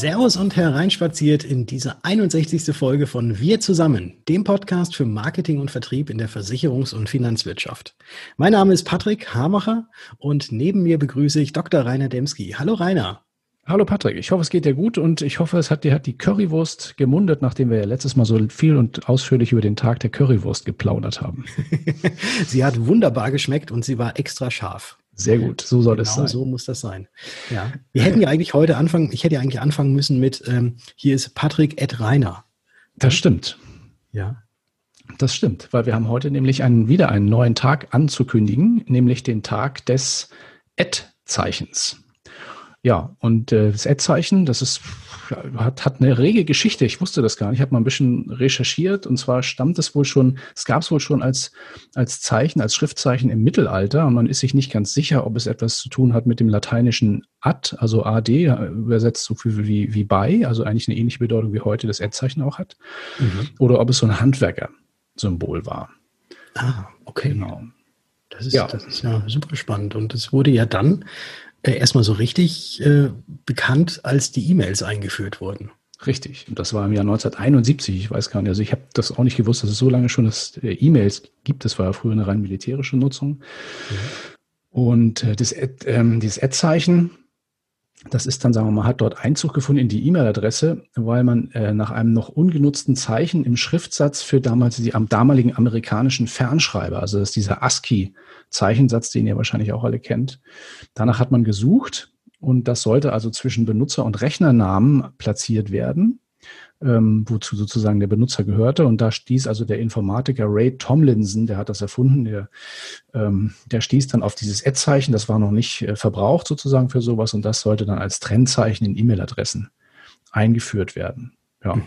Servus und hereinspaziert in diese 61. Folge von Wir zusammen, dem Podcast für Marketing und Vertrieb in der Versicherungs- und Finanzwirtschaft. Mein Name ist Patrick Hamacher und neben mir begrüße ich Dr. Rainer Demski. Hallo Rainer. Hallo Patrick, ich hoffe, es geht dir gut und ich hoffe, es hat dir hat die Currywurst gemundet, nachdem wir ja letztes Mal so viel und ausführlich über den Tag der Currywurst geplaudert haben. sie hat wunderbar geschmeckt und sie war extra scharf. Sehr gut, so soll genau, es sein. So muss das sein. Ja. Wir hätten ja eigentlich heute anfangen, ich hätte ja eigentlich anfangen müssen mit, ähm, hier ist Patrick Ed Rainer. Das stimmt. Ja. Das stimmt, weil wir haben heute nämlich einen, wieder einen neuen Tag anzukündigen, nämlich den Tag des Ed-Zeichens. Ja, und äh, das Ad-Zeichen, das ist, hat, hat eine rege Geschichte. Ich wusste das gar nicht. Ich habe mal ein bisschen recherchiert und zwar stammt es wohl schon, es gab es wohl schon als, als Zeichen, als Schriftzeichen im Mittelalter und man ist sich nicht ganz sicher, ob es etwas zu tun hat mit dem lateinischen ad, also ad, übersetzt so viel wie, wie bei, also eigentlich eine ähnliche Bedeutung wie heute das Ad-Zeichen auch hat, mhm. oder ob es so ein Handwerker-Symbol war. Ah, okay. Genau. Das ist, ja. das ist ja super spannend. Und es wurde ja dann äh, erstmal so richtig äh, bekannt, als die E-Mails eingeführt wurden. Richtig. Und das war im Jahr 1971. Ich weiß gar nicht. Also ich habe das auch nicht gewusst, dass es so lange schon das äh, E-Mails gibt. Das war ja früher eine rein militärische Nutzung. Mhm. Und äh, das, ähm, dieses Ad-Zeichen, das ist dann, sagen wir mal, hat dort Einzug gefunden in die E-Mail-Adresse, weil man äh, nach einem noch ungenutzten Zeichen im Schriftsatz für damals die am damaligen amerikanischen Fernschreiber, also das ist dieser ASCII-Zeichensatz, den ihr wahrscheinlich auch alle kennt. Danach hat man gesucht und das sollte also zwischen Benutzer- und Rechnernamen platziert werden ähm, wozu sozusagen der Benutzer gehörte. Und da stieß also der Informatiker Ray Tomlinson, der hat das erfunden, der, ähm, der stieß dann auf dieses Ad-Zeichen, das war noch nicht äh, verbraucht sozusagen für sowas und das sollte dann als Trennzeichen in E-Mail-Adressen eingeführt werden. Ja. Mhm.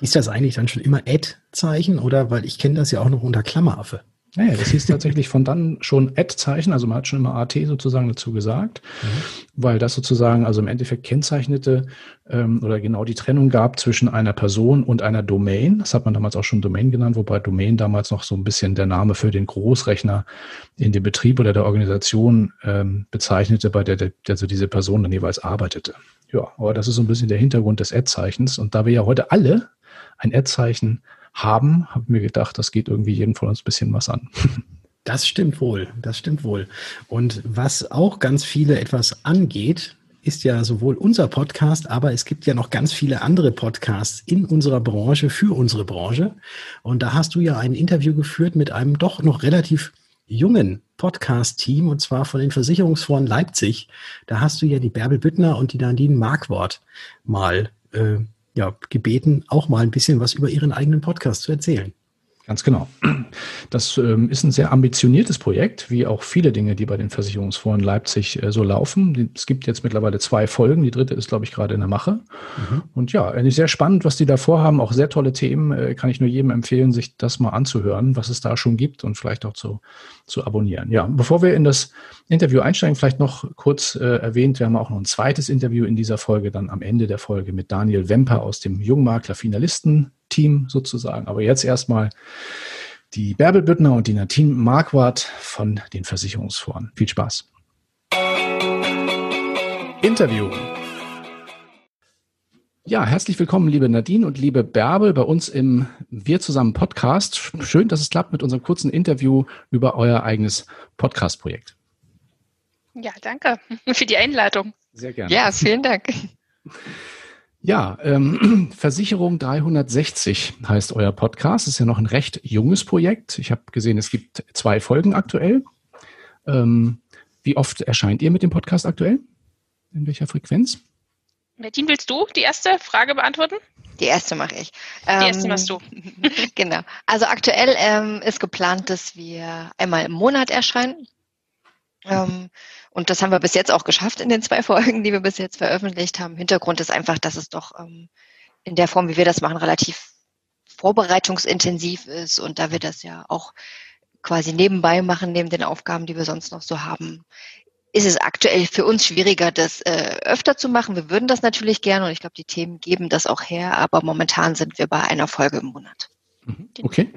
Hieß das eigentlich dann schon immer Ad-Zeichen oder weil ich kenne das ja auch noch unter Klammeraffe? Naja, das hieß tatsächlich von dann schon Ad-Zeichen, also man hat schon immer AT sozusagen dazu gesagt, mhm. weil das sozusagen also im Endeffekt kennzeichnete ähm, oder genau die Trennung gab zwischen einer Person und einer Domain. Das hat man damals auch schon Domain genannt, wobei Domain damals noch so ein bisschen der Name für den Großrechner in dem Betrieb oder der Organisation ähm, bezeichnete, bei der, der also diese Person dann jeweils arbeitete. Ja, aber das ist so ein bisschen der Hintergrund des Ad-Zeichens. Und da wir ja heute alle ein Ad-Zeichen haben, habe mir gedacht, das geht irgendwie jeden von uns ein bisschen was an. Das stimmt wohl, das stimmt wohl. Und was auch ganz viele etwas angeht, ist ja sowohl unser Podcast, aber es gibt ja noch ganz viele andere Podcasts in unserer Branche, für unsere Branche. Und da hast du ja ein Interview geführt mit einem doch noch relativ jungen Podcast-Team, und zwar von den Versicherungsforen Leipzig. Da hast du ja die Bärbel Büttner und die Nadine Markwort mal äh, ja, gebeten, auch mal ein bisschen was über Ihren eigenen Podcast zu erzählen. Ganz genau. Das ähm, ist ein sehr ambitioniertes Projekt, wie auch viele Dinge, die bei den Versicherungsforen Leipzig äh, so laufen. Es gibt jetzt mittlerweile zwei Folgen. Die dritte ist, glaube ich, gerade in der Mache. Mhm. Und ja, sehr spannend, was die da vorhaben. Auch sehr tolle Themen. Äh, kann ich nur jedem empfehlen, sich das mal anzuhören, was es da schon gibt und vielleicht auch zu, zu abonnieren. Ja, bevor wir in das Interview einsteigen, vielleicht noch kurz äh, erwähnt, wir haben auch noch ein zweites Interview in dieser Folge, dann am Ende der Folge mit Daniel Wemper aus dem Jungmakler Finalisten Team sozusagen. Aber jetzt erstmal die Bärbel Büttner und die Nadine Marquardt von den Versicherungsforen. Viel Spaß. Interview. Ja, herzlich willkommen, liebe Nadine und liebe Bärbel, bei uns im Wir zusammen Podcast. Schön, dass es klappt mit unserem kurzen Interview über euer eigenes Podcast-Projekt. Ja, danke für die Einladung. Sehr gerne. Ja, vielen Dank. Ja, ähm, Versicherung 360 heißt euer Podcast. Das ist ja noch ein recht junges Projekt. Ich habe gesehen, es gibt zwei Folgen aktuell. Ähm, wie oft erscheint ihr mit dem Podcast aktuell? In welcher Frequenz? Nadine, willst du die erste Frage beantworten? Die erste mache ich. Die erste ähm, machst du. genau. Also aktuell ähm, ist geplant, dass wir einmal im Monat erscheinen. Ähm, und das haben wir bis jetzt auch geschafft in den zwei Folgen, die wir bis jetzt veröffentlicht haben. Hintergrund ist einfach, dass es doch ähm, in der Form, wie wir das machen, relativ vorbereitungsintensiv ist und da wir das ja auch quasi nebenbei machen, neben den Aufgaben, die wir sonst noch so haben, ist es aktuell für uns schwieriger, das äh, öfter zu machen. Wir würden das natürlich gerne und ich glaube, die Themen geben das auch her, aber momentan sind wir bei einer Folge im Monat. Mhm. Okay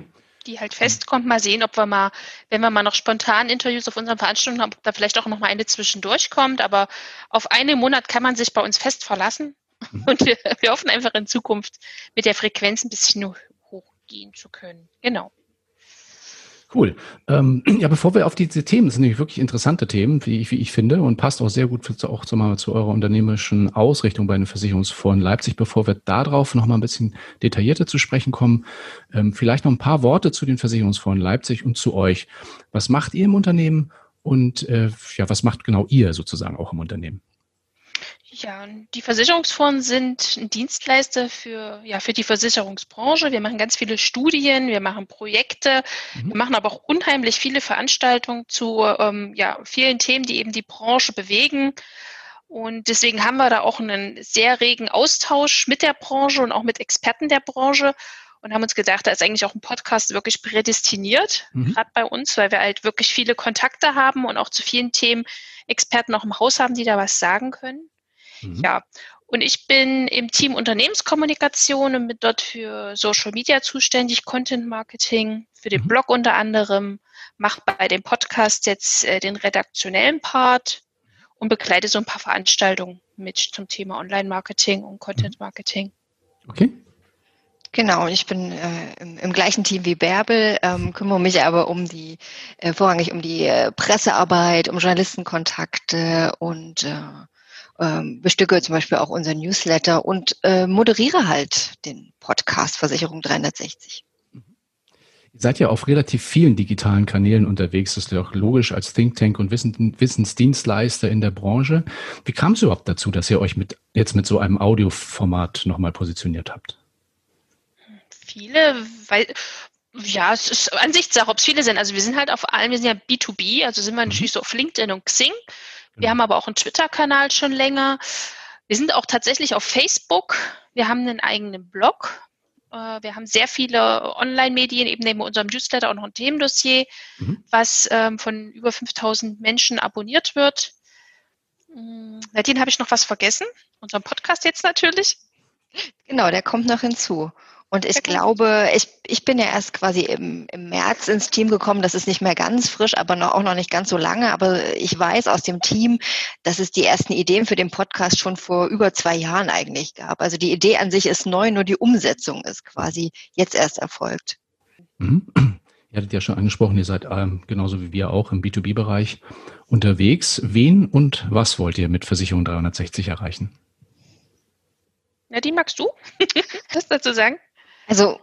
die halt festkommt. Mal sehen, ob wir mal, wenn wir mal noch spontan Interviews auf unseren Veranstaltungen haben, ob da vielleicht auch noch mal eine zwischendurch kommt. Aber auf einen Monat kann man sich bei uns fest verlassen. Mhm. Und wir, wir hoffen einfach in Zukunft mit der Frequenz ein bisschen hochgehen zu können. Genau. Cool. Ähm, ja, bevor wir auf diese Themen, das sind nämlich wirklich interessante Themen, wie ich, wie ich finde, und passt auch sehr gut für, auch zu, zu eurer unternehmerischen Ausrichtung bei den Versicherungsfonds Leipzig. Bevor wir darauf noch mal ein bisschen detaillierter zu sprechen kommen, ähm, vielleicht noch ein paar Worte zu den Versicherungsfonds Leipzig und zu euch. Was macht ihr im Unternehmen und äh, ja, was macht genau ihr sozusagen auch im Unternehmen? Ja, die Versicherungsfonds sind ein Dienstleister für, ja, für die Versicherungsbranche. Wir machen ganz viele Studien, wir machen Projekte, mhm. wir machen aber auch unheimlich viele Veranstaltungen zu ähm, ja, vielen Themen, die eben die Branche bewegen. Und deswegen haben wir da auch einen sehr regen Austausch mit der Branche und auch mit Experten der Branche und haben uns gedacht, da ist eigentlich auch ein Podcast wirklich prädestiniert, mhm. gerade bei uns, weil wir halt wirklich viele Kontakte haben und auch zu vielen Themen Experten auch im Haus haben, die da was sagen können. Mhm. Ja, und ich bin im Team Unternehmenskommunikation und bin dort für Social Media zuständig, Content Marketing, für den mhm. Blog unter anderem, mache bei dem Podcast jetzt äh, den redaktionellen Part und begleite so ein paar Veranstaltungen mit zum Thema Online-Marketing und Content-Marketing. Okay. Genau, ich bin äh, im, im, gleichen Team wie Bärbel, ähm, kümmere mich aber um die, äh, vorrangig um die äh, Pressearbeit, um Journalistenkontakte und äh, ähm, bestücke zum Beispiel auch unser Newsletter und äh, moderiere halt den Podcast Versicherung 360. Ihr seid ja auf relativ vielen digitalen Kanälen unterwegs. Das ist ja auch logisch als Think Tank und Wissensdienstleister in der Branche. Wie kam es überhaupt dazu, dass ihr euch mit, jetzt mit so einem Audioformat nochmal positioniert habt? Viele, weil, ja, es ist Ansichtssache, ob es viele sind. Also wir sind halt auf allen, wir sind ja B2B, also sind wir mhm. natürlich so auf LinkedIn und Xing. Wir haben aber auch einen Twitter-Kanal schon länger. Wir sind auch tatsächlich auf Facebook. Wir haben einen eigenen Blog. Äh, wir haben sehr viele Online-Medien, eben neben unserem Newsletter auch noch ein Themendossier, mhm. was ähm, von über 5000 Menschen abonniert wird. Nadine, habe ich noch was vergessen? Unseren Podcast jetzt natürlich. Genau, der kommt noch hinzu. Und ich glaube, ich, ich bin ja erst quasi im, im März ins Team gekommen. Das ist nicht mehr ganz frisch, aber noch, auch noch nicht ganz so lange. Aber ich weiß aus dem Team, dass es die ersten Ideen für den Podcast schon vor über zwei Jahren eigentlich gab. Also die Idee an sich ist neu, nur die Umsetzung ist quasi jetzt erst erfolgt. Mhm. Ihr hattet ja schon angesprochen, ihr seid ähm, genauso wie wir auch im B2B-Bereich unterwegs. Wen und was wollt ihr mit Versicherung 360 erreichen? Nadine, magst du das dazu sagen? Also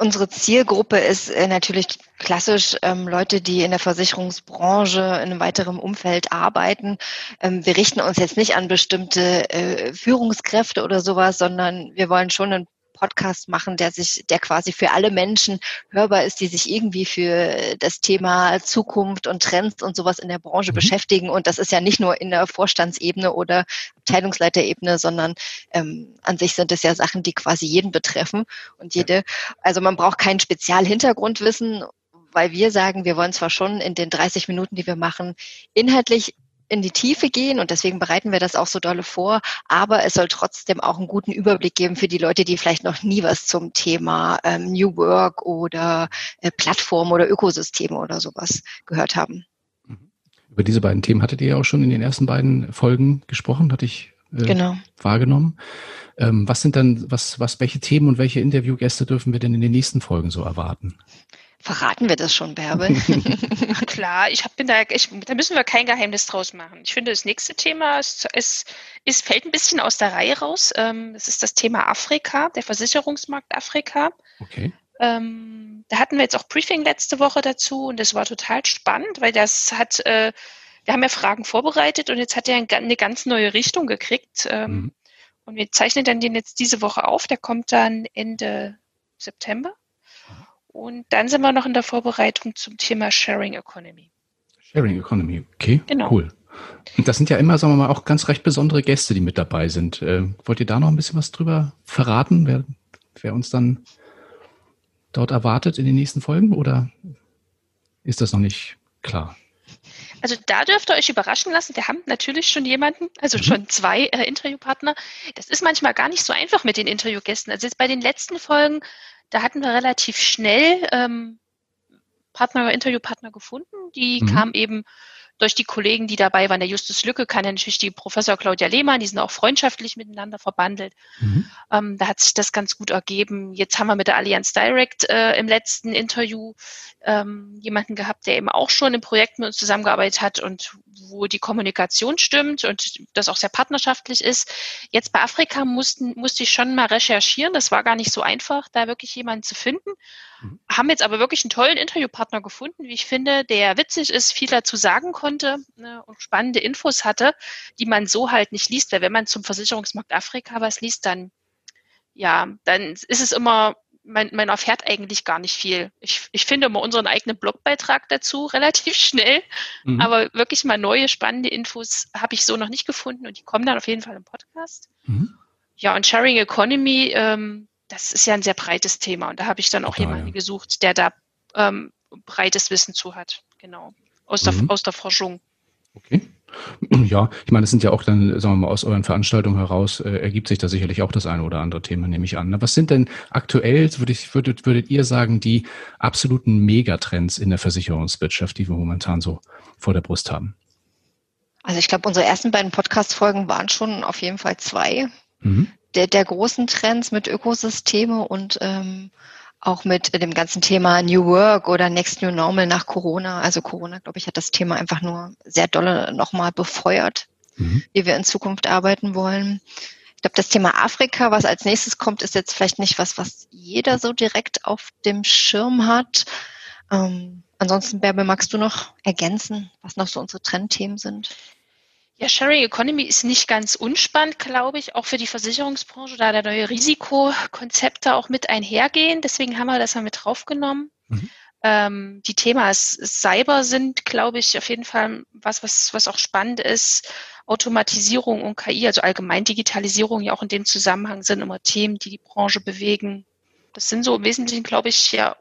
unsere Zielgruppe ist äh, natürlich klassisch ähm, Leute, die in der Versicherungsbranche in einem weiteren Umfeld arbeiten. Ähm, wir richten uns jetzt nicht an bestimmte äh, Führungskräfte oder sowas, sondern wir wollen schon einen Podcast machen, der sich, der quasi für alle Menschen hörbar ist, die sich irgendwie für das Thema Zukunft und Trends und sowas in der Branche mhm. beschäftigen. Und das ist ja nicht nur in der Vorstandsebene oder Abteilungsleiterebene, sondern ähm, an sich sind es ja Sachen, die quasi jeden betreffen und jede. Also man braucht kein Spezialhintergrundwissen weil wir sagen, wir wollen zwar schon in den 30 Minuten, die wir machen, inhaltlich in die Tiefe gehen und deswegen bereiten wir das auch so dolle vor. Aber es soll trotzdem auch einen guten Überblick geben für die Leute, die vielleicht noch nie was zum Thema ähm, New Work oder äh, Plattform oder Ökosysteme oder sowas gehört haben. Mhm. Über diese beiden Themen hattet ihr ja auch schon in den ersten beiden Folgen gesprochen, hatte ich äh, genau. wahrgenommen. Ähm, was sind dann, was, was, welche Themen und welche Interviewgäste dürfen wir denn in den nächsten Folgen so erwarten? Verraten wir das schon, Bärbel? Klar, ich hab, bin da, ich, da müssen wir kein Geheimnis draus machen. Ich finde, das nächste Thema ist, ist, ist fällt ein bisschen aus der Reihe raus. Ähm, das ist das Thema Afrika, der Versicherungsmarkt Afrika. Okay. Ähm, da hatten wir jetzt auch Briefing letzte Woche dazu und das war total spannend, weil das hat, äh, wir haben ja Fragen vorbereitet und jetzt hat er eine ganz neue Richtung gekriegt. Ähm, mhm. Und wir zeichnen dann den jetzt diese Woche auf. Der kommt dann Ende September. Und dann sind wir noch in der Vorbereitung zum Thema Sharing Economy. Sharing Economy, okay, genau. cool. Und das sind ja immer, sagen wir mal, auch ganz recht besondere Gäste, die mit dabei sind. Äh, wollt ihr da noch ein bisschen was drüber verraten, wer, wer uns dann dort erwartet in den nächsten Folgen oder ist das noch nicht klar? Also da dürft ihr euch überraschen lassen. Wir haben natürlich schon jemanden, also mhm. schon zwei äh, Interviewpartner. Das ist manchmal gar nicht so einfach mit den Interviewgästen. Also jetzt bei den letzten Folgen da hatten wir relativ schnell ähm, Partner, Interviewpartner gefunden. Die mhm. kamen eben durch die Kollegen, die dabei waren, der Justus Lücke, kann ja natürlich die Professor Claudia Lehmann, die sind auch freundschaftlich miteinander verbandelt. Mhm. Ähm, da hat sich das ganz gut ergeben. Jetzt haben wir mit der Allianz Direct äh, im letzten Interview ähm, jemanden gehabt, der eben auch schon im Projekt mit uns zusammengearbeitet hat und wo die Kommunikation stimmt und das auch sehr partnerschaftlich ist. Jetzt bei Afrika mussten, musste ich schon mal recherchieren. Das war gar nicht so einfach, da wirklich jemanden zu finden. Mhm. Haben jetzt aber wirklich einen tollen Interviewpartner gefunden, wie ich finde, der witzig ist, viel dazu sagen konnte ne, und spannende Infos hatte, die man so halt nicht liest. Weil wenn man zum Versicherungsmarkt Afrika was liest, dann ja, dann ist es immer man, man erfährt eigentlich gar nicht viel. Ich, ich finde immer unseren eigenen Blogbeitrag dazu relativ schnell, mhm. aber wirklich mal neue spannende Infos habe ich so noch nicht gefunden und die kommen dann auf jeden Fall im Podcast. Mhm. Ja, und Sharing Economy, ähm, das ist ja ein sehr breites Thema und da habe ich dann auch Total, jemanden ja. gesucht, der da ähm, breites Wissen zu hat, genau, aus, mhm. der, aus der Forschung. Okay. Ja, ich meine, das sind ja auch dann, sagen wir mal, aus euren Veranstaltungen heraus äh, ergibt sich da sicherlich auch das eine oder andere Thema, nehme ich an. Was sind denn aktuell, würde ich, würdet, würdet ihr sagen, die absoluten Megatrends in der Versicherungswirtschaft, die wir momentan so vor der Brust haben? Also ich glaube, unsere ersten beiden Podcast-Folgen waren schon auf jeden Fall zwei mhm. der, der großen Trends mit Ökosysteme und ähm, auch mit dem ganzen Thema New Work oder Next New Normal nach Corona. Also Corona, glaube ich, hat das Thema einfach nur sehr dolle nochmal befeuert, mhm. wie wir in Zukunft arbeiten wollen. Ich glaube, das Thema Afrika, was als nächstes kommt, ist jetzt vielleicht nicht was, was jeder so direkt auf dem Schirm hat. Ähm, ansonsten, Bärbel, magst du noch ergänzen, was noch so unsere Trendthemen sind? Ja, Sharing Economy ist nicht ganz unspannend, glaube ich, auch für die Versicherungsbranche, da da neue Risikokonzepte auch mit einhergehen. Deswegen haben wir das mal mit draufgenommen. Mhm. Ähm, die Themas Cyber sind, glaube ich, auf jeden Fall was, was, was auch spannend ist. Automatisierung und KI, also allgemein Digitalisierung, ja auch in dem Zusammenhang sind immer Themen, die die Branche bewegen. Das sind so im Wesentlichen, glaube ich, ja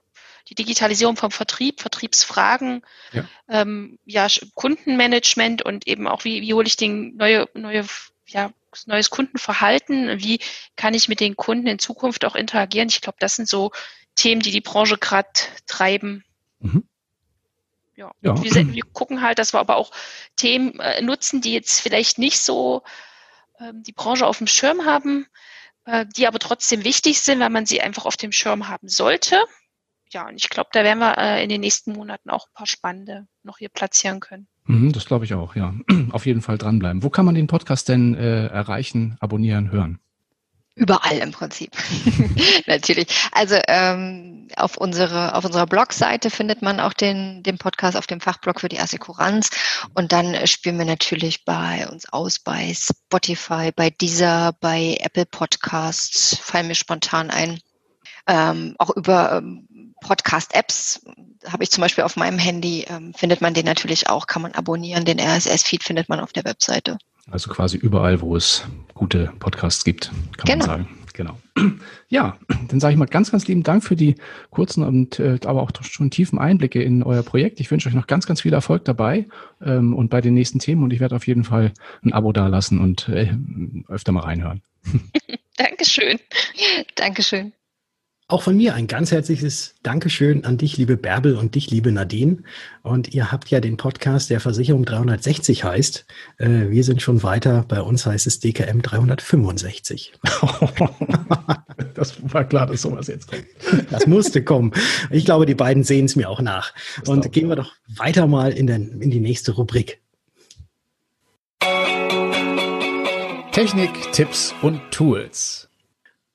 die Digitalisierung vom Vertrieb, Vertriebsfragen, ja, ähm, ja Kundenmanagement und eben auch, wie, wie hole ich den neue, neue, ja, neues Kundenverhalten, wie kann ich mit den Kunden in Zukunft auch interagieren. Ich glaube, das sind so Themen, die die Branche gerade treiben. Mhm. Ja, ja. Wir, wir, gucken halt, dass wir aber auch Themen äh, nutzen, die jetzt vielleicht nicht so ähm, die Branche auf dem Schirm haben, äh, die aber trotzdem wichtig sind, weil man sie einfach auf dem Schirm haben sollte ja, und ich glaube, da werden wir äh, in den nächsten Monaten auch ein paar spannende noch hier platzieren können. Mhm, das glaube ich auch, ja. Auf jeden Fall dranbleiben. Wo kann man den Podcast denn äh, erreichen, abonnieren, hören? Überall im Prinzip. Natürlich. Also ähm, auf, unsere, auf unserer Blogseite findet man auch den, den Podcast auf dem Fachblog für die Assekuranz. Und dann spielen wir natürlich bei uns aus bei Spotify, bei Deezer, bei Apple Podcasts, fallen mir spontan ein. Ähm, auch über ähm, Podcast-Apps habe ich zum Beispiel auf meinem Handy, ähm, findet man den natürlich auch, kann man abonnieren. Den RSS-Feed findet man auf der Webseite. Also quasi überall, wo es gute Podcasts gibt, kann genau. man sagen. Genau. Ja, dann sage ich mal ganz, ganz lieben Dank für die kurzen und äh, aber auch schon tiefen Einblicke in euer Projekt. Ich wünsche euch noch ganz, ganz viel Erfolg dabei ähm, und bei den nächsten Themen und ich werde auf jeden Fall ein Abo dalassen und äh, öfter mal reinhören. Dankeschön. Dankeschön. Auch von mir ein ganz herzliches Dankeschön an dich, liebe Bärbel und dich, liebe Nadine. Und ihr habt ja den Podcast, der Versicherung 360 heißt. Äh, wir sind schon weiter. Bei uns heißt es DKM 365. das war klar, dass sowas jetzt kommt. Das musste kommen. Ich glaube, die beiden sehen es mir auch nach. Das und gehen wir doch weiter mal in, den, in die nächste Rubrik. Technik, Tipps und Tools.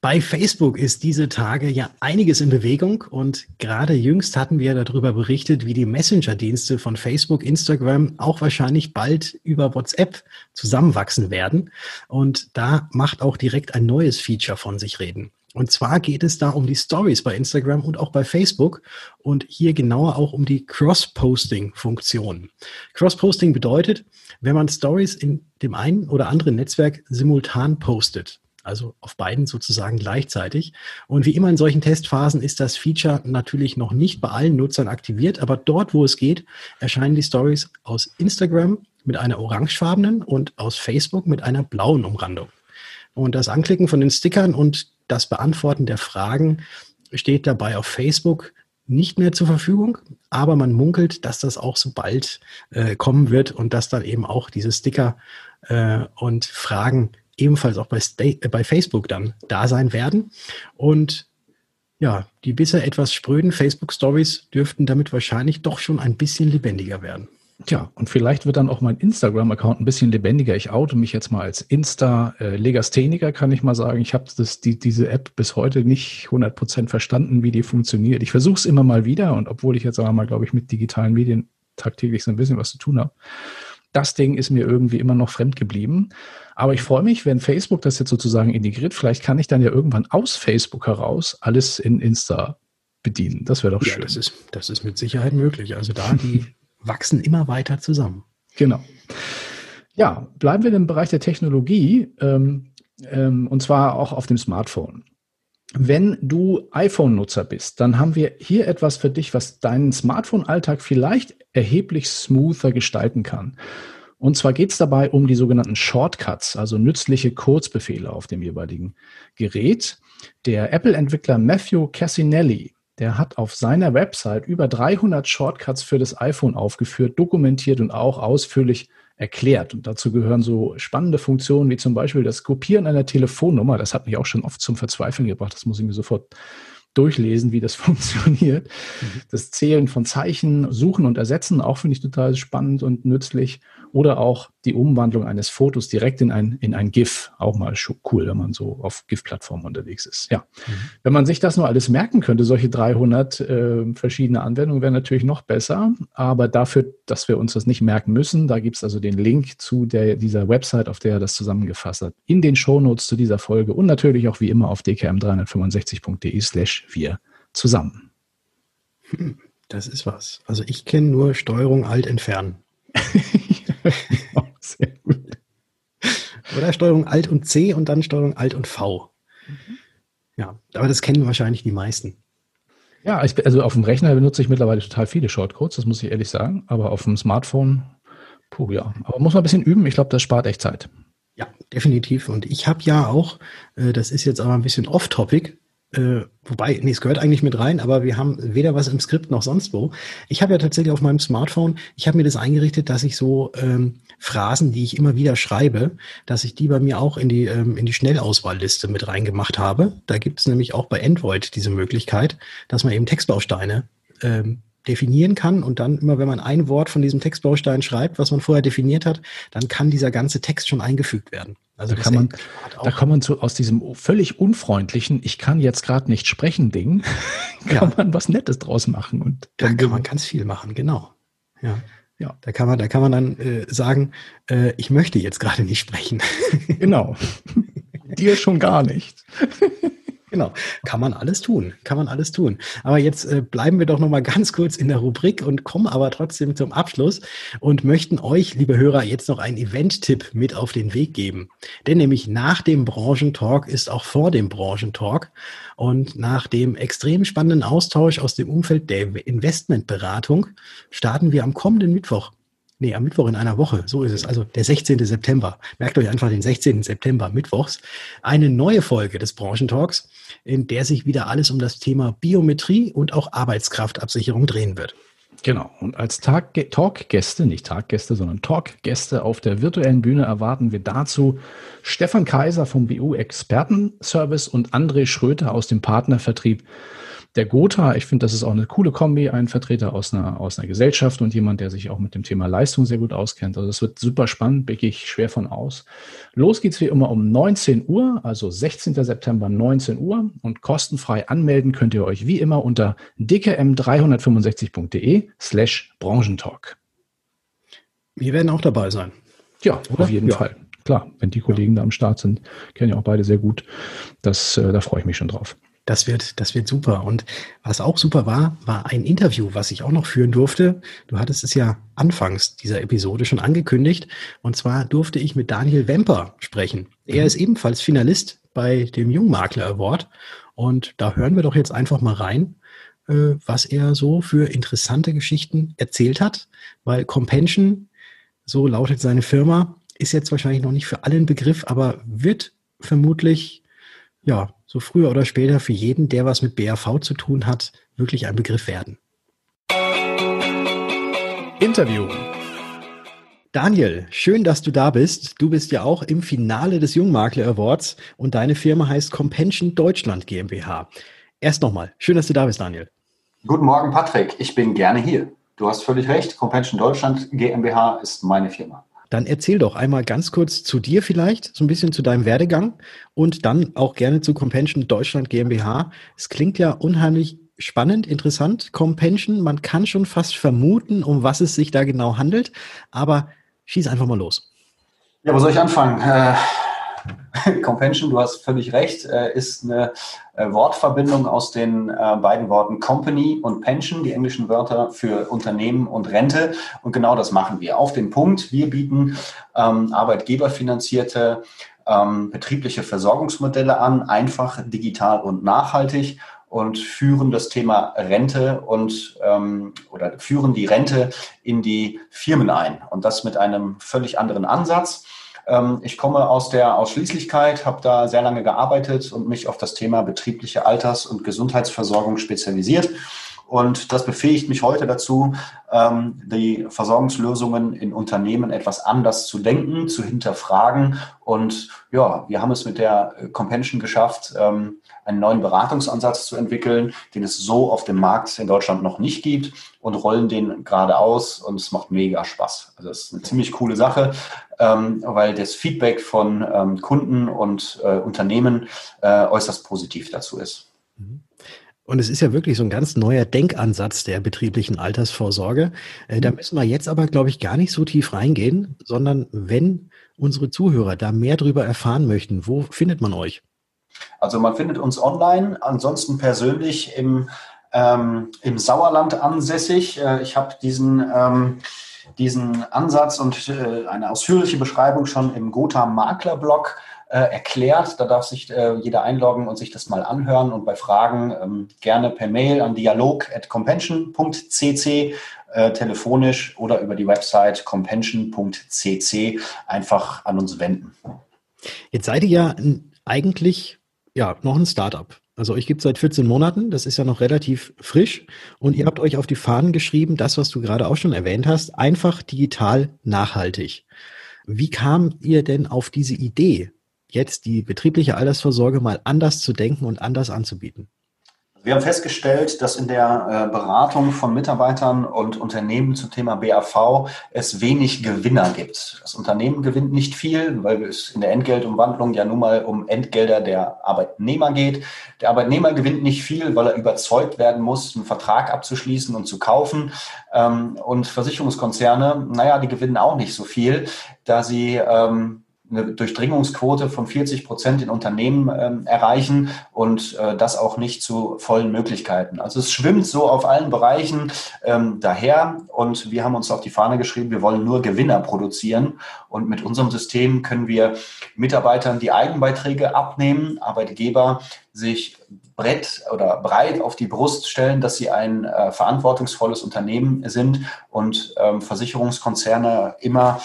Bei Facebook ist diese Tage ja einiges in Bewegung und gerade jüngst hatten wir darüber berichtet, wie die Messenger-Dienste von Facebook, Instagram auch wahrscheinlich bald über WhatsApp zusammenwachsen werden. Und da macht auch direkt ein neues Feature von sich reden. Und zwar geht es da um die Stories bei Instagram und auch bei Facebook und hier genauer auch um die Cross-Posting-Funktion. Cross-Posting bedeutet, wenn man Stories in dem einen oder anderen Netzwerk simultan postet, also auf beiden sozusagen gleichzeitig. Und wie immer in solchen Testphasen ist das Feature natürlich noch nicht bei allen Nutzern aktiviert, aber dort, wo es geht, erscheinen die Stories aus Instagram mit einer orangefarbenen und aus Facebook mit einer blauen Umrandung. Und das Anklicken von den Stickern und das Beantworten der Fragen steht dabei auf Facebook nicht mehr zur Verfügung, aber man munkelt, dass das auch so bald äh, kommen wird und dass dann eben auch diese Sticker äh, und Fragen ebenfalls auch bei, Sta äh, bei Facebook dann da sein werden. Und ja, die bisher etwas spröden Facebook-Stories dürften damit wahrscheinlich doch schon ein bisschen lebendiger werden. Tja, und vielleicht wird dann auch mein Instagram-Account ein bisschen lebendiger. Ich oute mich jetzt mal als Insta-Legastheniker, kann ich mal sagen. Ich habe die, diese App bis heute nicht 100% verstanden, wie die funktioniert. Ich versuche es immer mal wieder und obwohl ich jetzt aber mal, glaube ich, mit digitalen Medien tagtäglich so ein bisschen was zu tun habe, das Ding ist mir irgendwie immer noch fremd geblieben. Aber ich freue mich, wenn Facebook das jetzt sozusagen integriert. Vielleicht kann ich dann ja irgendwann aus Facebook heraus alles in Insta bedienen. Das wäre doch ja, schön. Das ist, das ist mit Sicherheit möglich. Also da, die wachsen immer weiter zusammen. Genau. Ja, bleiben wir im Bereich der Technologie ähm, ähm, und zwar auch auf dem Smartphone. Wenn du iPhone-Nutzer bist, dann haben wir hier etwas für dich, was deinen Smartphone-Alltag vielleicht erheblich smoother gestalten kann. Und zwar geht es dabei um die sogenannten Shortcuts, also nützliche Kurzbefehle auf dem jeweiligen Gerät. Der Apple-Entwickler Matthew Cassinelli, der hat auf seiner Website über 300 Shortcuts für das iPhone aufgeführt, dokumentiert und auch ausführlich erklärt. Und dazu gehören so spannende Funktionen wie zum Beispiel das Kopieren einer Telefonnummer. Das hat mich auch schon oft zum Verzweifeln gebracht. Das muss ich mir sofort durchlesen, wie das funktioniert. Mhm. Das Zählen von Zeichen, Suchen und Ersetzen, auch finde ich total spannend und nützlich. Oder auch die Umwandlung eines Fotos direkt in ein, in ein GIF. Auch mal cool, wenn man so auf GIF-Plattformen unterwegs ist. Ja. Mhm. Wenn man sich das nur alles merken könnte, solche 300 äh, verschiedene Anwendungen wären natürlich noch besser. Aber dafür, dass wir uns das nicht merken müssen, da gibt es also den Link zu der, dieser Website, auf der er das zusammengefasst hat, in den Shownotes zu dieser Folge und natürlich auch wie immer auf dkm365.de slash wir zusammen. Hm, das ist was. Also ich kenne nur Steuerung Alt entfernen. Sehr gut. Oder Steuerung Alt und C und dann Steuerung Alt und V. Mhm. Ja, aber das kennen wahrscheinlich die meisten. Ja, ich, also auf dem Rechner benutze ich mittlerweile total viele Shortcodes, das muss ich ehrlich sagen. Aber auf dem Smartphone, puh, ja. Aber muss man ein bisschen üben. Ich glaube, das spart echt Zeit. Ja, definitiv. Und ich habe ja auch, äh, das ist jetzt aber ein bisschen off-topic, äh, wobei, nee, es gehört eigentlich mit rein, aber wir haben weder was im Skript noch sonst wo. Ich habe ja tatsächlich auf meinem Smartphone, ich habe mir das eingerichtet, dass ich so ähm, Phrasen, die ich immer wieder schreibe, dass ich die bei mir auch in die, ähm, in die Schnellauswahlliste mit reingemacht habe. Da gibt es nämlich auch bei Android diese Möglichkeit, dass man eben Textbausteine ähm, definieren kann und dann immer, wenn man ein Wort von diesem Textbaustein schreibt, was man vorher definiert hat, dann kann dieser ganze Text schon eingefügt werden. Also da kann man, da kann man so aus diesem völlig unfreundlichen, ich kann jetzt gerade nicht sprechen Ding, kann ja. man was Nettes draus machen und dann kann man ganz viel machen, genau. Ja. Ja, da kann man, da kann man dann äh, sagen, äh, ich möchte jetzt gerade nicht sprechen. genau. Dir schon gar nicht. Genau, kann man alles tun, kann man alles tun. Aber jetzt äh, bleiben wir doch noch mal ganz kurz in der Rubrik und kommen aber trotzdem zum Abschluss und möchten euch, liebe Hörer, jetzt noch einen Event-Tipp mit auf den Weg geben. Denn nämlich nach dem Branchentalk ist auch vor dem Branchentalk und nach dem extrem spannenden Austausch aus dem Umfeld der Investmentberatung starten wir am kommenden Mittwoch Nee, am Mittwoch in einer Woche. So ist es. Also der 16. September. Merkt euch einfach den 16. September, Mittwochs. Eine neue Folge des Branchentalks, in der sich wieder alles um das Thema Biometrie und auch Arbeitskraftabsicherung drehen wird. Genau. Und als Talkgäste, nicht Taggäste, sondern Talkgäste auf der virtuellen Bühne erwarten wir dazu Stefan Kaiser vom BU Expertenservice und André Schröter aus dem Partnervertrieb der Gotha, ich finde, das ist auch eine coole Kombi, ein Vertreter aus einer, aus einer Gesellschaft und jemand, der sich auch mit dem Thema Leistung sehr gut auskennt. Also das wird super spannend, gehe ich schwer von aus. Los geht's wie immer um 19 Uhr, also 16. September 19 Uhr und kostenfrei anmelden könnt ihr euch wie immer unter dkm365.de slash Branchentalk. Wir werden auch dabei sein. Ja, Oder? auf jeden ja. Fall. Klar, wenn die Kollegen ja. da am Start sind, kennen ja auch beide sehr gut. Das, äh, da freue ich mich schon drauf. Das wird, das wird super. Und was auch super war, war ein Interview, was ich auch noch führen durfte. Du hattest es ja anfangs dieser Episode schon angekündigt. Und zwar durfte ich mit Daniel Wemper sprechen. Er mhm. ist ebenfalls Finalist bei dem Jungmakler Award. Und da hören wir doch jetzt einfach mal rein, äh, was er so für interessante Geschichten erzählt hat. Weil Compension, so lautet seine Firma, ist jetzt wahrscheinlich noch nicht für alle ein Begriff, aber wird vermutlich ja, so früher oder später für jeden, der was mit BAV zu tun hat, wirklich ein Begriff werden. Interview. Daniel, schön, dass du da bist. Du bist ja auch im Finale des Jungmakler Awards und deine Firma heißt Compension Deutschland GmbH. Erst nochmal, schön, dass du da bist, Daniel. Guten Morgen, Patrick. Ich bin gerne hier. Du hast völlig recht. Compension Deutschland GmbH ist meine Firma. Dann erzähl doch einmal ganz kurz zu dir vielleicht, so ein bisschen zu deinem Werdegang und dann auch gerne zu Compension Deutschland GmbH. Es klingt ja unheimlich spannend, interessant. Compension, man kann schon fast vermuten, um was es sich da genau handelt, aber schieß einfach mal los. Ja, wo soll ich anfangen? Äh, Compension, du hast völlig recht, äh, ist eine äh, Wortverbindung aus den äh, beiden Worten Company und Pension, die englischen Wörter für Unternehmen und Rente. Und genau das machen wir. Auf den Punkt, wir bieten ähm, arbeitgeberfinanzierte ähm, betriebliche Versorgungsmodelle an, einfach, digital und nachhaltig und führen das Thema Rente und ähm, oder führen die Rente in die Firmen ein. Und das mit einem völlig anderen Ansatz. Ähm, ich komme aus der Ausschließlichkeit, habe da sehr lange gearbeitet und mich auf das Thema betriebliche Alters- und Gesundheitsversorgung spezialisiert. Und das befähigt mich heute dazu, ähm, die Versorgungslösungen in Unternehmen etwas anders zu denken, zu hinterfragen. Und ja, wir haben es mit der Compension geschafft, ähm, einen neuen Beratungsansatz zu entwickeln, den es so auf dem Markt in Deutschland noch nicht gibt und rollen den gerade aus und es macht mega Spaß. Also es ist eine ziemlich coole Sache, ähm, weil das Feedback von Kunden und äh, Unternehmen äh, äußerst positiv dazu ist. Mhm. Und es ist ja wirklich so ein ganz neuer Denkansatz der betrieblichen Altersvorsorge. Äh, da mhm. müssen wir jetzt aber, glaube ich, gar nicht so tief reingehen, sondern wenn unsere Zuhörer da mehr darüber erfahren möchten, wo findet man euch? Also man findet uns online, ansonsten persönlich im, ähm, im Sauerland ansässig. Äh, ich habe diesen, ähm, diesen Ansatz und äh, eine ausführliche Beschreibung schon im Gotha Makler Blog erklärt. Da darf sich äh, jeder einloggen und sich das mal anhören und bei Fragen ähm, gerne per Mail an dialog.compension.cc äh, telefonisch oder über die Website compension.cc einfach an uns wenden. Jetzt seid ihr ja eigentlich ja noch ein Startup. Also euch gibt es seit 14 Monaten, das ist ja noch relativ frisch und ihr habt euch auf die Fahnen geschrieben, das, was du gerade auch schon erwähnt hast, einfach digital nachhaltig. Wie kam ihr denn auf diese Idee? Jetzt die betriebliche Altersvorsorge mal anders zu denken und anders anzubieten? Wir haben festgestellt, dass in der äh, Beratung von Mitarbeitern und Unternehmen zum Thema BAV es wenig Gewinner gibt. Das Unternehmen gewinnt nicht viel, weil es in der Entgeltumwandlung ja nun mal um Entgelder der Arbeitnehmer geht. Der Arbeitnehmer gewinnt nicht viel, weil er überzeugt werden muss, einen Vertrag abzuschließen und zu kaufen. Ähm, und Versicherungskonzerne, naja, die gewinnen auch nicht so viel, da sie ähm, eine Durchdringungsquote von 40 Prozent in Unternehmen ähm, erreichen und äh, das auch nicht zu vollen Möglichkeiten. Also es schwimmt so auf allen Bereichen ähm, daher und wir haben uns auf die Fahne geschrieben, wir wollen nur Gewinner produzieren und mit unserem System können wir Mitarbeitern die Eigenbeiträge abnehmen, Arbeitgeber sich brett oder breit auf die Brust stellen, dass sie ein äh, verantwortungsvolles Unternehmen sind und ähm, Versicherungskonzerne immer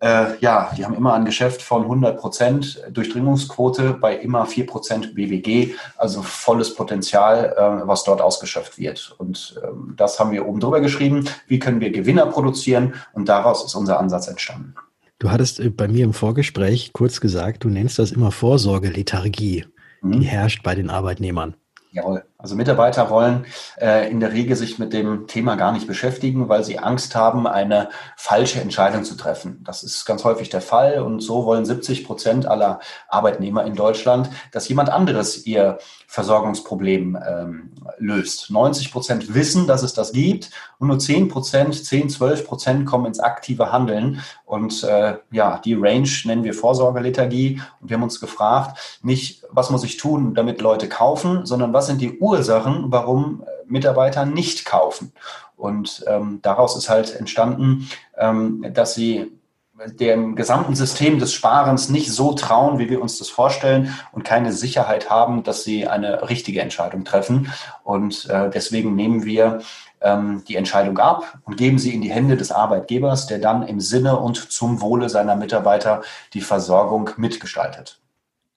äh, ja, die haben immer ein Geschäft von 100 Prozent Durchdringungsquote bei immer 4 Prozent BWG, also volles Potenzial, äh, was dort ausgeschöpft wird. Und ähm, das haben wir oben drüber geschrieben. Wie können wir Gewinner produzieren? Und daraus ist unser Ansatz entstanden. Du hattest äh, bei mir im Vorgespräch kurz gesagt, du nennst das immer Vorsorgelethargie, mhm. die herrscht bei den Arbeitnehmern. Jawohl. Also Mitarbeiter wollen äh, in der Regel sich mit dem Thema gar nicht beschäftigen, weil sie Angst haben, eine falsche Entscheidung zu treffen. Das ist ganz häufig der Fall und so wollen 70 Prozent aller Arbeitnehmer in Deutschland, dass jemand anderes ihr Versorgungsproblem ähm, löst. 90 Prozent wissen, dass es das gibt und nur 10 Prozent, 10, 12 Prozent kommen ins aktive Handeln. Und äh, ja, die Range nennen wir Vorsorgelethargie. Und wir haben uns gefragt, nicht, was muss ich tun, damit Leute kaufen, sondern was sind die Ursachen, warum äh, Mitarbeiter nicht kaufen. Und ähm, daraus ist halt entstanden, ähm, dass sie dem gesamten System des Sparens nicht so trauen, wie wir uns das vorstellen und keine Sicherheit haben, dass sie eine richtige Entscheidung treffen. Und äh, deswegen nehmen wir ähm, die Entscheidung ab und geben sie in die Hände des Arbeitgebers, der dann im Sinne und zum Wohle seiner Mitarbeiter die Versorgung mitgestaltet.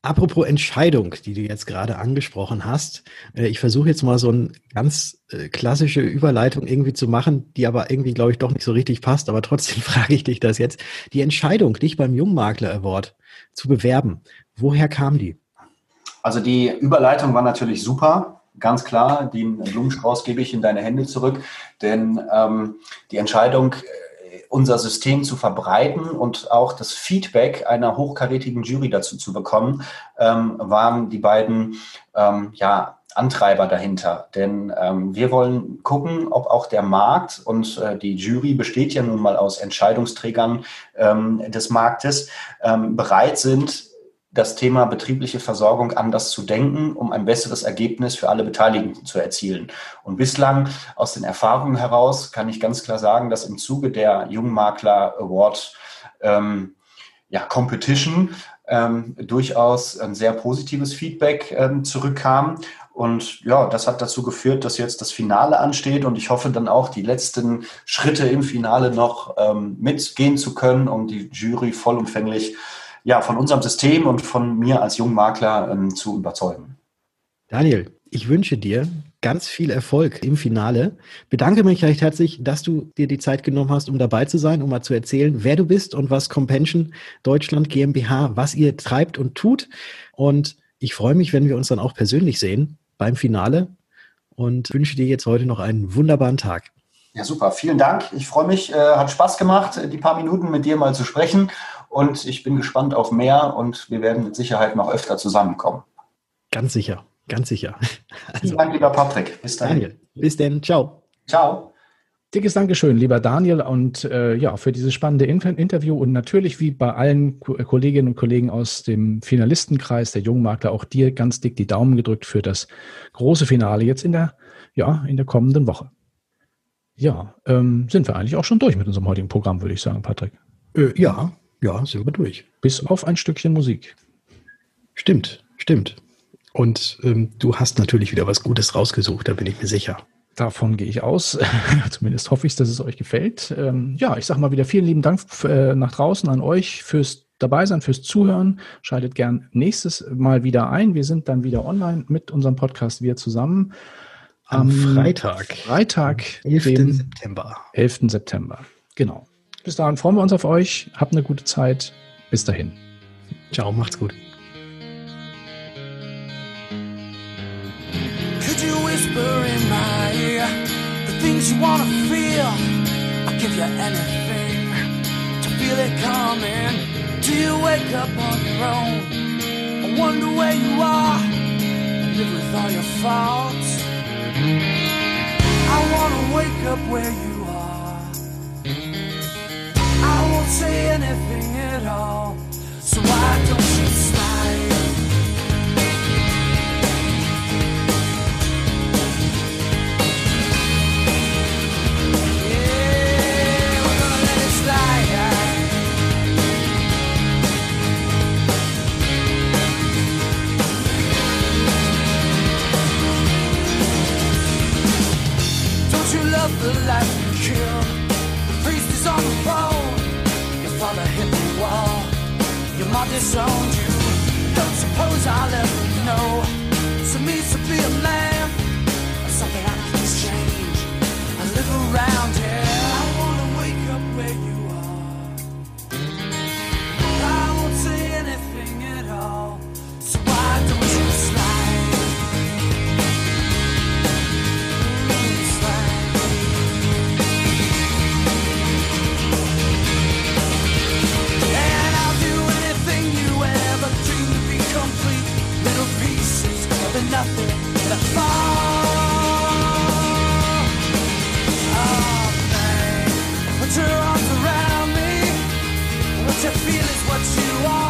Apropos Entscheidung, die du jetzt gerade angesprochen hast. Äh, ich versuche jetzt mal so eine ganz äh, klassische Überleitung irgendwie zu machen, die aber irgendwie, glaube ich, doch nicht so richtig passt. Aber trotzdem frage ich dich das jetzt. Die Entscheidung, dich beim Jungmakler Award zu bewerben, woher kam die? Also die Überleitung war natürlich super. Ganz klar, den Blumenstrauß gebe ich in deine Hände zurück, denn ähm, die Entscheidung unser System zu verbreiten und auch das Feedback einer hochkarätigen Jury dazu zu bekommen, ähm, waren die beiden ähm, ja, Antreiber dahinter. Denn ähm, wir wollen gucken, ob auch der Markt und äh, die Jury besteht ja nun mal aus Entscheidungsträgern ähm, des Marktes, ähm, bereit sind, das Thema betriebliche Versorgung anders zu denken, um ein besseres Ergebnis für alle Beteiligten zu erzielen. Und bislang aus den Erfahrungen heraus kann ich ganz klar sagen, dass im Zuge der Jungmakler Award ähm, ja, Competition ähm, durchaus ein sehr positives Feedback ähm, zurückkam. Und ja, das hat dazu geführt, dass jetzt das Finale ansteht und ich hoffe dann auch die letzten Schritte im Finale noch ähm, mitgehen zu können, um die Jury vollumfänglich ja, von unserem System und von mir als Jungmakler ähm, zu überzeugen. Daniel, ich wünsche dir ganz viel Erfolg im Finale. Bedanke mich recht herzlich, dass du dir die Zeit genommen hast, um dabei zu sein, um mal zu erzählen, wer du bist und was Compension Deutschland GmbH, was ihr treibt und tut. Und ich freue mich, wenn wir uns dann auch persönlich sehen beim Finale und wünsche dir jetzt heute noch einen wunderbaren Tag. Ja, super. Vielen Dank. Ich freue mich. Äh, hat Spaß gemacht, die paar Minuten mit dir mal zu sprechen. Und ich bin gespannt auf mehr und wir werden mit Sicherheit noch öfter zusammenkommen. Ganz sicher, ganz sicher. Also, Vielen Dank, lieber Patrick. Bis dahin. Daniel, bis denn. Ciao. Ciao. Dickes Dankeschön, lieber Daniel, und äh, ja, für dieses spannende Inter Interview und natürlich wie bei allen Ko Kolleginnen und Kollegen aus dem Finalistenkreis der Jungmakler auch dir ganz dick die Daumen gedrückt für das große Finale jetzt in der, ja, in der kommenden Woche. Ja, ähm, sind wir eigentlich auch schon durch mit unserem heutigen Programm, würde ich sagen, Patrick. Äh, ja, ja, sind wir durch. Bis auf ein Stückchen Musik. Stimmt, stimmt. Und ähm, du hast natürlich wieder was Gutes rausgesucht, da bin ich mir sicher. Davon gehe ich aus. Zumindest hoffe ich, dass es euch gefällt. Ähm, ja, ich sage mal wieder vielen lieben Dank äh, nach draußen an euch fürs dabei sein, fürs Zuhören. Schaltet gern nächstes Mal wieder ein. Wir sind dann wieder online mit unserem Podcast Wir zusammen. Am Freitag. Freitag, 11. September. 11. September. Genau. Bis dahin freuen wir uns auf euch. Habt eine gute Zeit. Bis dahin. Ciao, macht's gut. Could you whisper in my ear the things you wanna feel? I'll give you anything to feel it coming. Do you wake up on your own? I wonder where you are. Live with all your faults. I wanna wake up where you say anything at all. So why don't you Oh. Put your arms around me. What you feel is what you are.